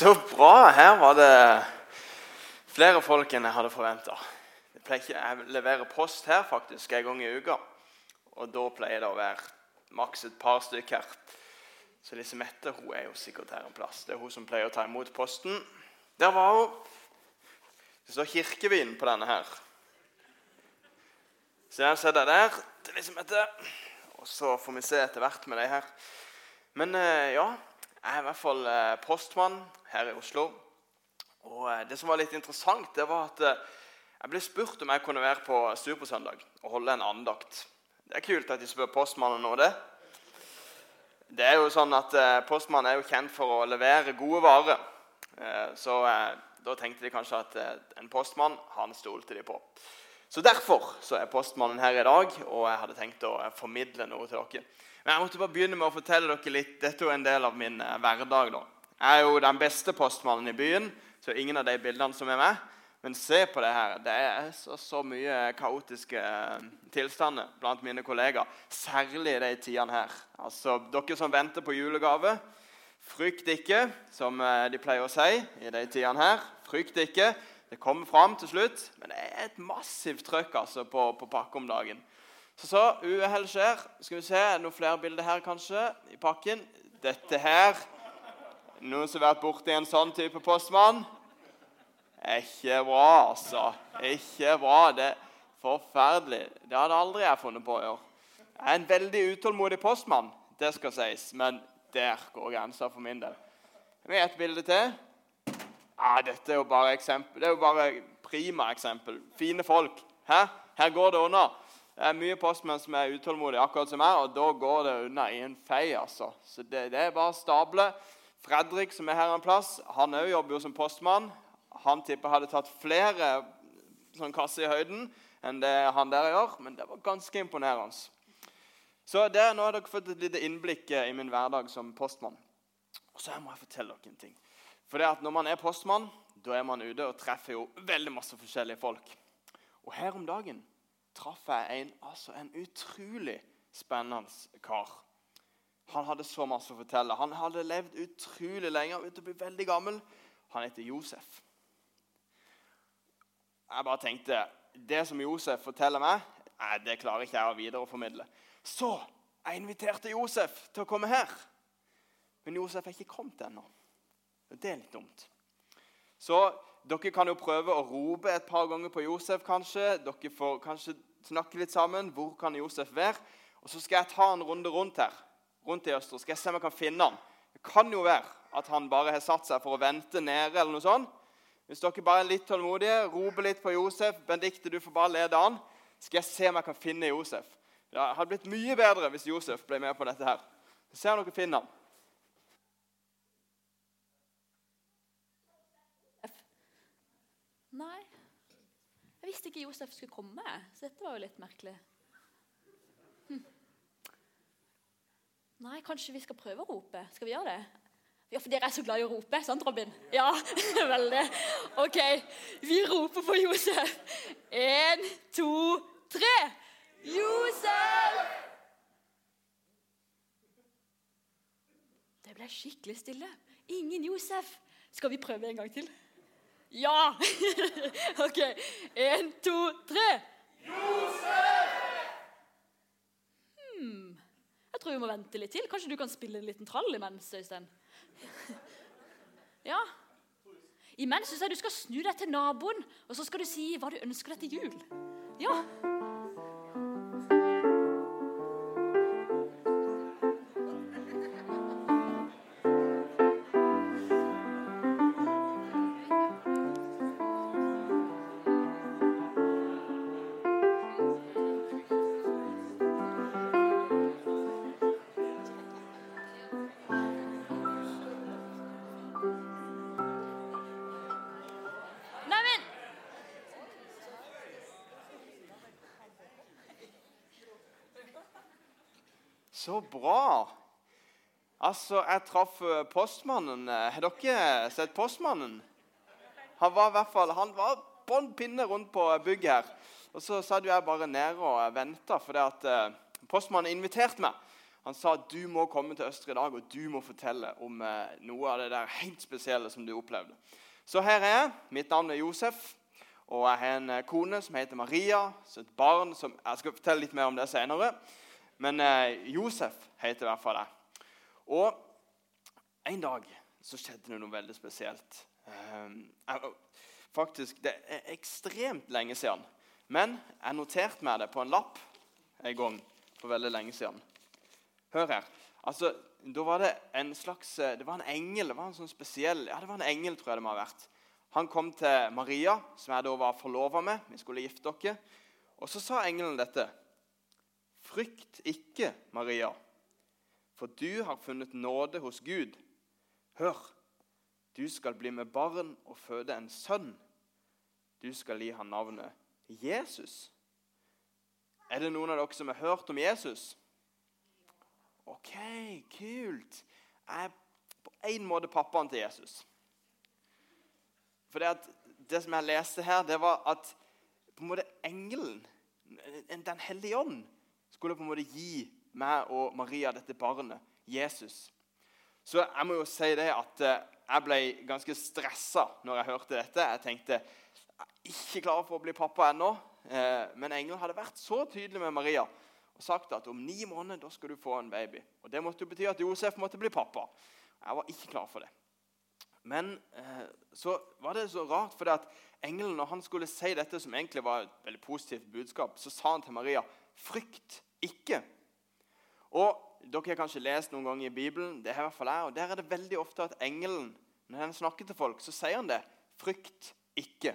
Så bra. Her var det flere folk enn jeg hadde forventa. Jeg leverer post her faktisk en gang i uka. Og da pleier det å være maks et par stykker. Så Lise Mette hun er jo sikkert her en plass. Det er hun som pleier å ta imot posten. Der var hun. Det står Kirkevin på denne her. Så den setter jeg der til Lise Mette. Og så får vi se etter hvert med de her. Men eh, ja, jeg er i hvert fall eh, postmann her i Oslo. Og eh, Det som var litt interessant, det var at eh, jeg ble spurt om jeg kunne være på Supersøndag og holde en andakt. Det er kult at de spør postmannen nå det. Det er jo sånn at Postmannen er jo kjent for å levere gode varer. Så da tenkte de kanskje at en postmann han stolte de på. Så Derfor så er postmannen her i dag, og jeg hadde tenkt å formidle noe til dere. Men jeg måtte bare begynne med å fortelle dere litt. Dette er jo en del av min eh, hverdag. da. Jeg er jo den beste postmannen i byen, så ingen av de bildene som er med. Men se på det her. Det er så, så mye kaotiske eh, tilstander blant mine kollegaer. Særlig i de tidene her. Altså, Dere som venter på julegave, frykt ikke, som eh, de pleier å si i de tidene her. Frykt ikke. Det kommer fram til slutt, men det er et massivt trøkk altså, på, på pakke om dagen. Så så, uhell skjer. Skal vi se, noen flere bilder her kanskje i pakken. Dette her Noen som har vært borti en sånn type postmann? Ikke bra, altså. Ikke bra. Det er forferdelig. Det hadde aldri jeg funnet på å gjøre. Jeg er en veldig utålmodig postmann, det skal sies, men der går grensa for min del. Vi har et bilde til. Ah, dette er jo bare eksempel. Det er jo bare prima eksempel. Fine folk. Hæ? Her går det unna. Det er mye postmenn som er utålmodige, akkurat som meg, og da går det unna i en fei. altså. Så det, det er bare stable. Fredrik, som er her en plass, han òg jobber jo som postmann. Han tipper hadde tatt flere sånn kasser i høyden enn det han der gjør, men det var ganske imponerende. Så der, Nå har dere fått et lite innblikk i min hverdag som postmann. Og så må jeg fortelle dere en ting. For det at Når man er postmann, da er man ute og treffer jo veldig masse forskjellige folk. Og her om dagen traff jeg en, altså en utrolig spennende kar. Han hadde så masse å fortelle. Han hadde levd utrolig lenge og begynt å bli veldig gammel. Han heter Josef. Jeg bare tenkte Det som Josef forteller meg, det klarer ikke jeg å videreformidle. Så jeg inviterte Josef til å komme her. Men Josef er ikke kommet ennå. Det er litt dumt. Så dere kan jo prøve å rope et par ganger på Josef, kanskje. Dere får kanskje snakke litt sammen. Hvor kan Josef være? Og Så skal jeg ta en runde rundt her, rundt i Øster. Skal jeg se om jeg kan finne han. Det kan jo være at han bare har satt seg for å vente nede. eller noe sånt. Hvis dere bare er litt tålmodige, roper litt på Josef Bendikte, du får bare lede an. Skal jeg se om jeg kan finne Josef. Det hadde blitt mye bedre hvis Josef ble med på dette. her. Se om dere finner han. Nei. Jeg visste ikke Josef skulle komme, så dette var jo litt merkelig. Nei, kanskje vi skal prøve å rope? Skal vi gjøre det? Ja, for dere er så glad i å rope, sant, Robin? Ja, veldig. OK, vi roper på Josef. Én, to, tre. Josef! Det ble skikkelig stille. Ingen Josef. Skal vi prøve en gang til? Ja! OK. Én, to, tre. Josef! Hmm. Jeg tror vi må vente litt til. Kanskje du kan spille en liten trall imens, Øystein? Ja. Imens syns jeg du skal snu deg til naboen og så skal du si hva du ønsker deg til jul. Ja. Så bra. Altså, jeg traff eh, postmannen. Eh, har dere sett postmannen? Han var i hvert fall, han var bånn pinne rundt på bygget her. Og Så satt jeg bare nede og venta, fordi at eh, postmannen inviterte meg. Han sa at du må komme til Østre i dag og du må fortelle om noe av det der helt spesielle som du opplevde. Så her er jeg. Mitt navn er Josef. Og jeg har en kone som heter Maria. Så et barn som, Jeg skal fortelle litt mer om det senere. Men eh, Josef heter i hvert fall det. Og en dag så skjedde det noe veldig spesielt. Eh, faktisk, Det er ekstremt lenge siden. Men jeg noterte meg det på en lapp en gang for veldig lenge siden. Hør her. Altså, da var det en slags eh, Det var en engel. det var en sånn spesiell, ja, det var en engel, tror jeg det må ha vært. Han kom til Maria, som jeg da var forlova med. Vi skulle gifte dere. Og så sa engelen dette. Frykt ikke, Maria, for du har funnet nåde hos Gud. Hør, du skal bli med barn og føde en sønn. Du skal gi ham navnet Jesus. Er det noen av dere som har hørt om Jesus? OK, kult. Jeg er på en måte pappaen til Jesus. For det, det, som jeg leste her, det var at på en måte engelen, Den hellige ånd, skulle på en måte gi meg og Maria dette barnet, Jesus. Så jeg må jo si det at eh, jeg ble ganske stressa når jeg hørte dette. Jeg tenkte jeg er ikke klar for å bli pappa ennå. Eh, men engelen hadde vært så tydelig med Maria og sagt at om ni måneder da skal du få en baby. Og Det måtte jo bety at Josef måtte bli pappa. Jeg var ikke klar for det. Men eh, så var det så rart, for at engelen når han skulle si dette, som egentlig var et veldig positivt budskap, så sa han til Maria, 'Frykt ikke'. Og Dere har kanskje lest noen ganger i Bibelen, det er i hvert fall jeg, og der er det veldig ofte at engelen når han snakker til folk, så sier han det. 'Frykt ikke'.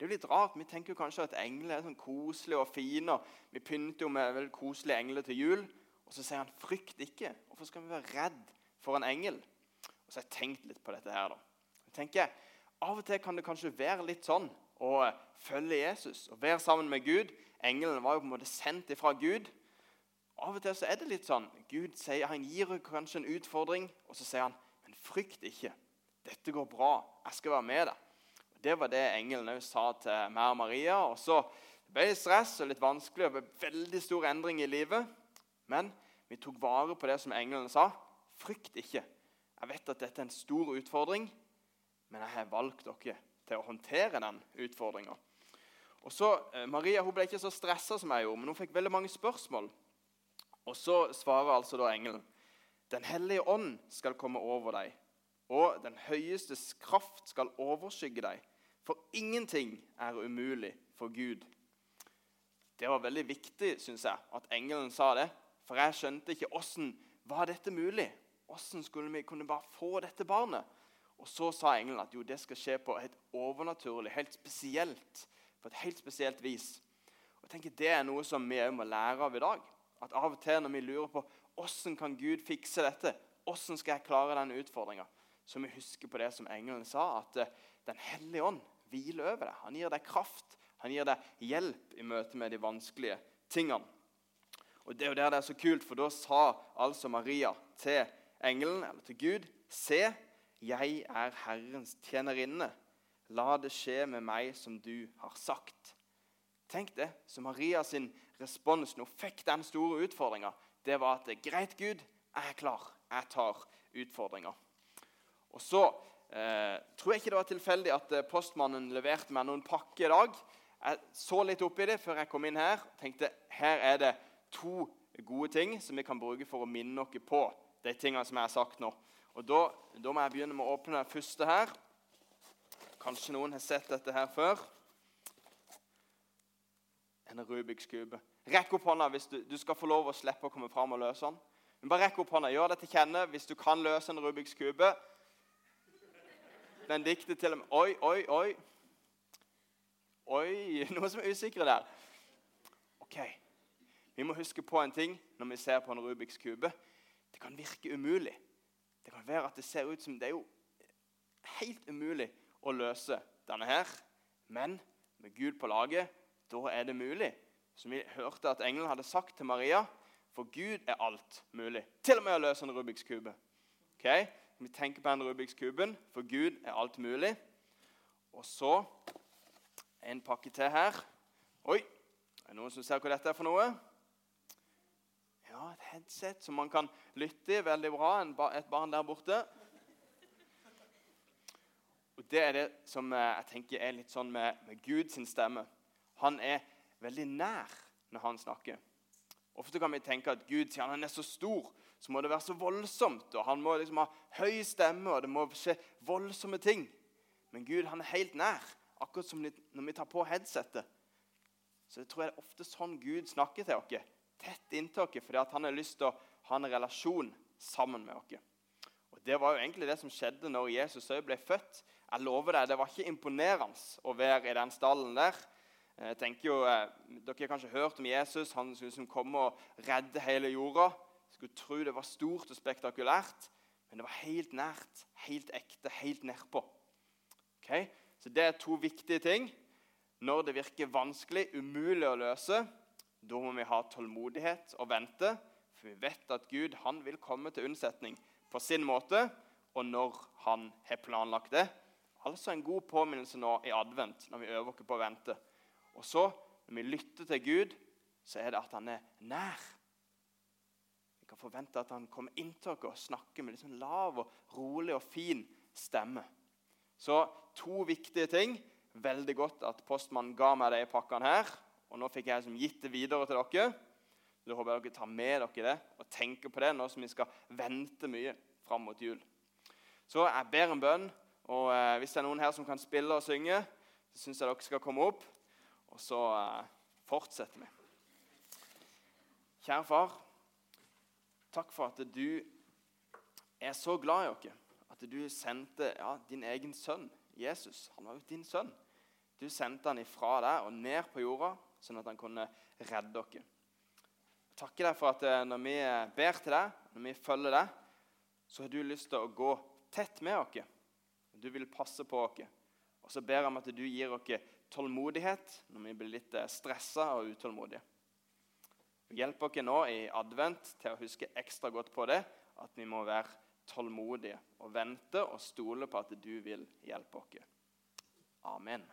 Det er jo litt rart. Vi tenker jo kanskje at engler er sånn koselige og fine. og Vi pynter jo med veldig koselige engler til jul. Og så sier han 'frykt ikke'. Hvorfor skal vi være redd for en engel? Og så har jeg tenkt litt på dette her. da. Jeg tenker, Av og til kan det kanskje være litt sånn å følge Jesus og være sammen med Gud. Engelen var jo på en måte sendt ifra Gud. Av og til så er det litt sånn Gud sier, han gir kanskje en utfordring, og så sier han 'Men frykt ikke. Dette går bra. Jeg skal være med deg.' Det var det engelen òg sa til meg og Maria. Og så ble det stress og litt vanskelig og veldig stor endring i livet. Men vi tok vare på det som engelen sa. Frykt ikke. Jeg vet at dette er en stor utfordring, men jeg har valgt dere til å håndtere den utfordringa. Og så, eh, Maria hun ble ikke så stressa som jeg gjorde, men hun fikk veldig mange spørsmål. Og så svarer altså da engelen Den hellige ånd skal komme over deg, og den høyestes kraft skal overskygge deg. For ingenting er umulig for Gud. Det var veldig viktig synes jeg, at engelen sa det. For jeg skjønte ikke åssen var dette mulig. Åssen skulle vi kunne bare få dette barnet? Og Så sa engelen at jo, det skal skje på et overnaturlig, helt spesielt, på et helt spesielt vis. Og jeg tenker Det er noe som vi òg må lære av i dag. At Av og til når vi lurer på hvordan kan Gud fikse dette, hvordan skal jeg klare denne utfordringa, så vi huske på det som engelen sa, at eh, Den hellige ånd hviler over deg. Han gir deg kraft, han gir deg hjelp i møte med de vanskelige tingene. Og Det er jo der det er så kult, for da sa altså Maria til engelen, eller til Gud, Se, jeg er Herrens tjenerinne. La det skje med meg som du har sagt. Tenk det. Så Maria sin respons når hun fikk den store utfordringa, det var at greit, Gud, jeg er klar. Jeg tar utfordringa. Og så eh, tror jeg ikke det var tilfeldig at eh, postmannen leverte meg noen pakker i dag. Jeg så litt oppi det før jeg kom inn her. og tenkte her er det to gode ting som vi kan bruke for å minne dere på de tingene som jeg har sagt nå. Og da, da, må jeg begynne med å åpne den første her. Kanskje noen har sett dette her før. En Rubiks kube. Rekk opp hånda hvis du, du skal få lov å slippe å komme fram og løse den. Men bare rekk opp hånda. Gjør det til kjenne hvis du kan løse en Rubiks kube. Dikter til og med Oi, oi, oi. Oi, noen som er usikre der. Ok, Vi må huske på en ting når vi ser på en Rubiks kube. Det kan virke umulig. Det kan være at det ser ut som det er jo helt umulig å løse denne her. Men med Gud på laget, da er det mulig. Som vi hørte at engelen hadde sagt til Maria, for Gud er alt mulig. Til og med å løse en Rubiks kube. Okay? Vi tenker på den Rubiks kuben, for Gud er alt mulig. Og så en pakke til her. Oi, er det noen som ser hva dette er for noe? Ja, et headset som man kan lytte i. Veldig bra. et barn der borte. Og Det er det som eh, jeg tenker er litt sånn med, med Guds stemme. Han er veldig nær når han snakker. Ofte kan vi tenke at Gud siden han er så stor, så må det være så voldsomt. og Han må liksom ha høy stemme, og det må skje voldsomme ting. Men Gud han er helt nær, akkurat som når vi tar på headsetet. Så jeg tror jeg det er ofte sånn Gud snakker til oss. Tett inntil oss, fordi han har lyst til å ha en relasjon sammen med oss. Det var jo egentlig det som skjedde når Jesus ble født. Jeg lover deg, Det var ikke imponerende å være i den stallen der. Jeg tenker jo, eh, Dere har kanskje hørt om Jesus. Han skulle liksom komme og redde hele jorda. Skulle tro det var stort og spektakulært, men det var helt nært, helt ekte, helt nedpå. Okay? Så det er to viktige ting. Når det virker vanskelig, umulig å løse, da må vi ha tålmodighet og vente. For vi vet at Gud han vil komme til unnsetning på sin måte, og når han har planlagt det. Altså en god påminnelse nå i advent, når vi øver oss på å vente. Og så, når vi lytter til Gud, så er det at han er nær. Vi kan forvente at han kommer inn til oss og snakker med liksom lav og rolig og fin stemme. Så to viktige ting. Veldig godt at postmannen ga meg de pakkene her. Og nå fikk jeg liksom gitt det videre til dere. Så håper jeg dere tar med dere det og tenker på det nå som vi skal vente mye fram mot jul. Så jeg ber en bønn. Og eh, hvis det er noen her som kan spille og synge, så syns jeg dere skal komme opp. Og så eh, fortsetter vi. Kjære far, takk for at du er så glad i oss. At du sendte ja, din egen sønn, Jesus. Han var jo din sønn. Du sendte han ifra deg og ned på jorda, sånn at han kunne redde dere. Takker deg for at eh, når vi ber til deg, når vi følger deg, så har du lyst til å gå tett med oss. Du vil passe på oss. Og så ber jeg om at du gir oss tålmodighet når vi blir litt eh, stressa og utålmodige. Hjelp oss nå i advent til å huske ekstra godt på det, at vi må være tålmodige og vente og stole på at du vil hjelpe oss. Amen.